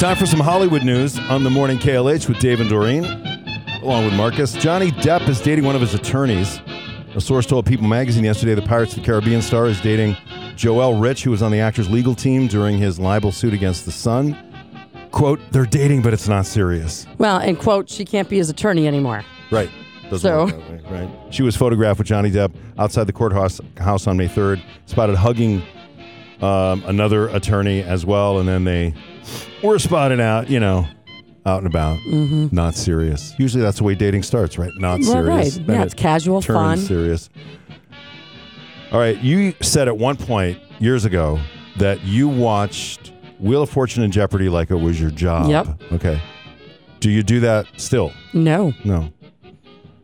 Time for some Hollywood news on the morning KLH with Dave and Doreen, along with Marcus. Johnny Depp is dating one of his attorneys. A source told People magazine yesterday the Pirates of the Caribbean star is dating Joelle Rich, who was on the actor's legal team during his libel suit against The Sun. Quote, they're dating, but it's not serious. Well, and quote, she can't be his attorney anymore. Right. Doesn't So- work that way, right. She was photographed with Johnny Depp outside the courthouse house on May 3rd, spotted hugging um, another attorney as well, and then they were spotted out, you know, out and about. Not serious. Usually that's the way dating starts, right? Not Mm-hmm. Well, serious. right. Then Yeah, it it's casual, fun. serious. All right. You said at one point years ago that you watched Wheel of Fortune and Jeopardy like it was your job. Yep. Okay. Do you do that still? No, No.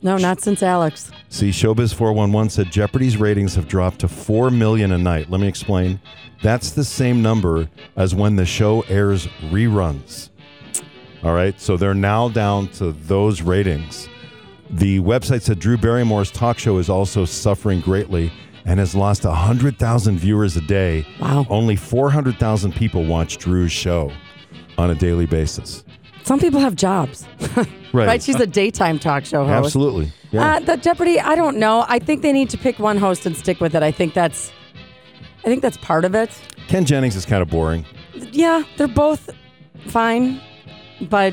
No, not since Alex. See, Showbiz 411 said Jeopardy's ratings have dropped to 4 million a night. Let me explain. That's the same number as when the show airs reruns. All right, so they're now down to those ratings. The website said Drew Barrymore's talk show is also suffering greatly and has lost 100,000 viewers a day. Wow. Only 400,000 people watch Drew's show on a daily basis. Some people have jobs, Right. right? She's a daytime talk show host. Absolutely. Yeah. Uh, the Jeopardy, I don't know. I think they need to pick one host and stick with it. I think that's, I think that's part of it. Ken Jennings is kind of boring, Yeah, they're both fine, but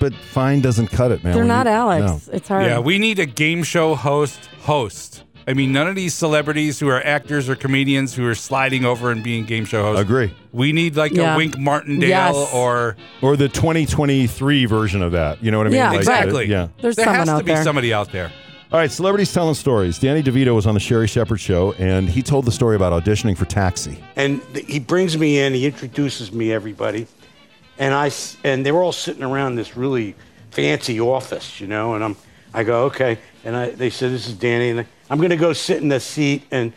but fine doesn't cut it, man. they're When not you- Alex. no. It's hard. Yeah, we need a game show host host. I mean, none of these celebrities who are actors or comedians who are sliding over and being game show hosts. Agree. We need like Yeah. a Wink Martindale Yes. or Or the 2023 version of that. You know what I mean? Yeah, Like, uh, exactly. yeah. There's there someone has to out be there. somebody out there. All right, celebrities telling stories. Danny DeVito was on the Sherri Shepherd show, and he told the story about auditioning for Taxi. and th- he brings me in. He introduces me everybody, and I s- and they were all sitting around this really fancy office, you know. And I'm I go okay, and I they said this is Danny, and I'm gonna go sit in the seat and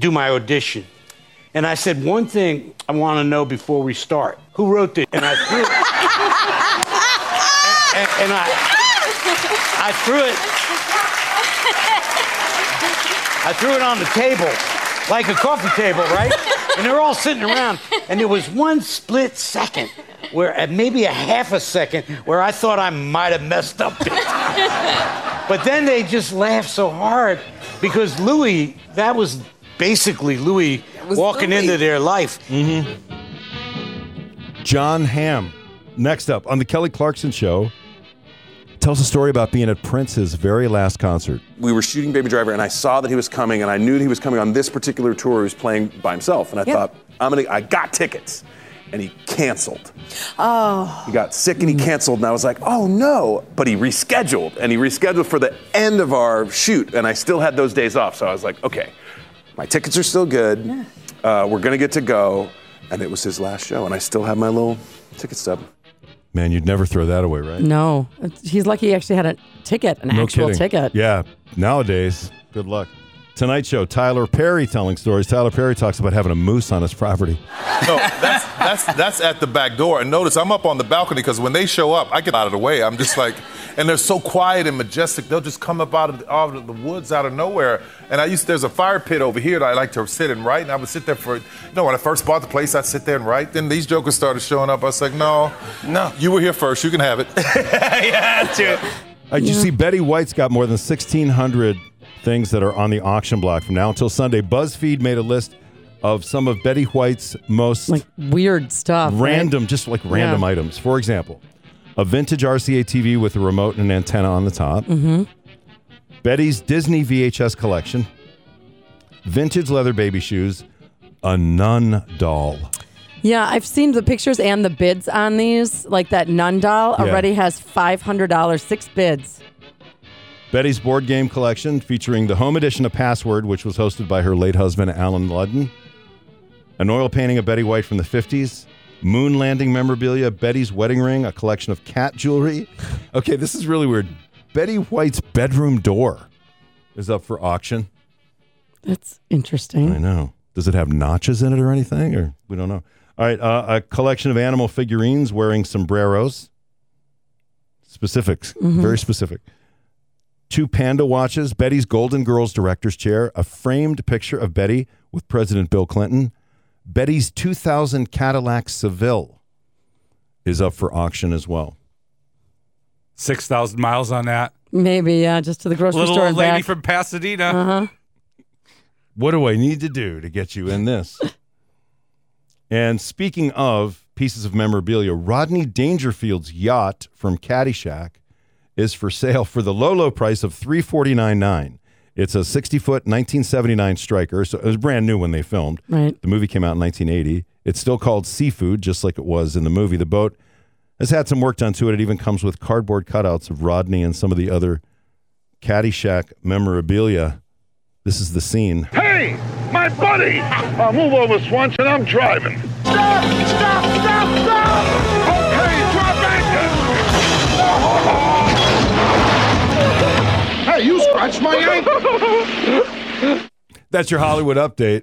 do my audition. And I said one thing I want to know before we start: who wrote this? And I threw it, and, and I I threw it. I threw it on the table, like a coffee table, right? And they're all sitting around. And there was one split second where, uh, maybe a half a second, where I thought I might have messed up. But then they just laughed so hard because Louis, that was basically Louis walking into their life. Mm-hmm. Jon Hamm, next up on the Kelly Clarkson show, tells a story about being at Prince's very last concert. we were shooting Baby Driver, and I saw that he was coming, and I knew that he was coming on this particular tour. He was playing by himself, and I thought, I'm gonna. I got tickets, and he canceled. Oh. He got sick and he canceled, and I was like, oh no! But he rescheduled, and he rescheduled for the end of our shoot, and I still had those days off, so I was like, okay, my tickets are still good. Uh, we're gonna get to go, and it was his last show, and I still have my little ticket stub. Man, you'd never throw that away, right? No, he's lucky he actually had a ticket, an No actual kidding. ticket. Yeah. Nowadays, good luck. Tonight show, Tyler Perry telling stories. Tyler Perry talks about having a moose on his property. No, that's that's that's at the back door. And notice I'm up on the balcony because when they show up, I get out of the way. I'm just like, and they're so quiet and majestic. They'll just come up out of the, out of the woods out of nowhere. And I used there's a fire pit over here that I like to sit and write, and I would sit there for. You know, when I first bought the place, I'd sit there and write. Then these jokers started showing up. I was like, no, no, you were here first. You can have it. yeah, that's it. Uh, did you see Betty White's got more than 1,600 things that are on the auction block from now until Sunday? BuzzFeed made a list of some of Betty White's most Like weird stuff. right? random, just like random Yeah. items. For example, a vintage RCA TV with a remote and an antenna on the top. Mm-hmm. Betty's Disney VHS collection, vintage leather baby shoes, a nun doll. Yeah, I've seen the pictures and the bids on these. Like that nun doll Yeah. already has five hundred dollars, six bids. Betty's board game collection featuring the home edition of Password, which was hosted by her late husband, Allen Ludden. An oil painting of Betty White from the 50s. Moon landing memorabilia, Betty's wedding ring, a collection of cat jewelry. Okay, this is really weird. Betty White's bedroom door is up for auction. That's interesting. I know. Does it have notches in it or anything? Or we don't know. All right, uh, a collection of animal figurines wearing sombreros. Specifics, very specific. Two panda watches, Betty's Golden Girls director's chair, a framed picture of Betty with President Bill Clinton, Betty's 2000 Cadillac Seville, is up for auction as well. 6,000 miles on that. Maybe, yeah, just to the grocery Little store old and lady back. from Pasadena. uh-huh. What do I need to do to get you in this? and speaking of pieces of memorabilia, Rodney Dangerfield's yacht from Caddyshack is for sale for the low, low price of three forty nine nine. It's a sixty foot, nineteen seventy nine striker. So it was brand new when they filmed. Right. The movie came out in nineteen eighty. It's still called Seafood, just like it was in the movie. The boat has had some work done to it. It even comes with cardboard cutouts of Rodney and some of the other Caddyshack memorabilia. This is the scene. Hey, my buddy! Uh, move over, Swanson. I'm driving. That's your Hollywood update.